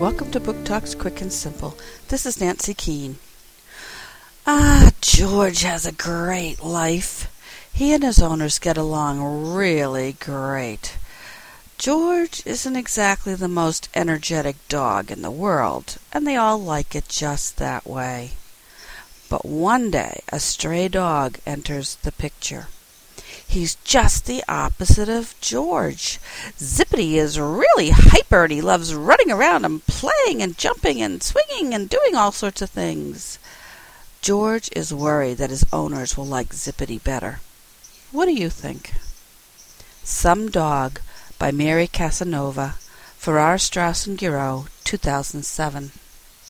welcome to Book Talks Quick and Simple. This is Nancy Keene. Ah, George has a great life. He and his owners get along really great. George isn't exactly the most energetic dog in the world, and they all like it just that way. But one day a stray dog enters the picture. He's just the opposite of George. Zippity is really hyper and he loves running around and playing and jumping and swinging and doing all sorts of things. George is worried that his owners will like Zippity better. What do you think? Some Dog by Mary Casanova, Farrar, Straus and Giroux, 2007.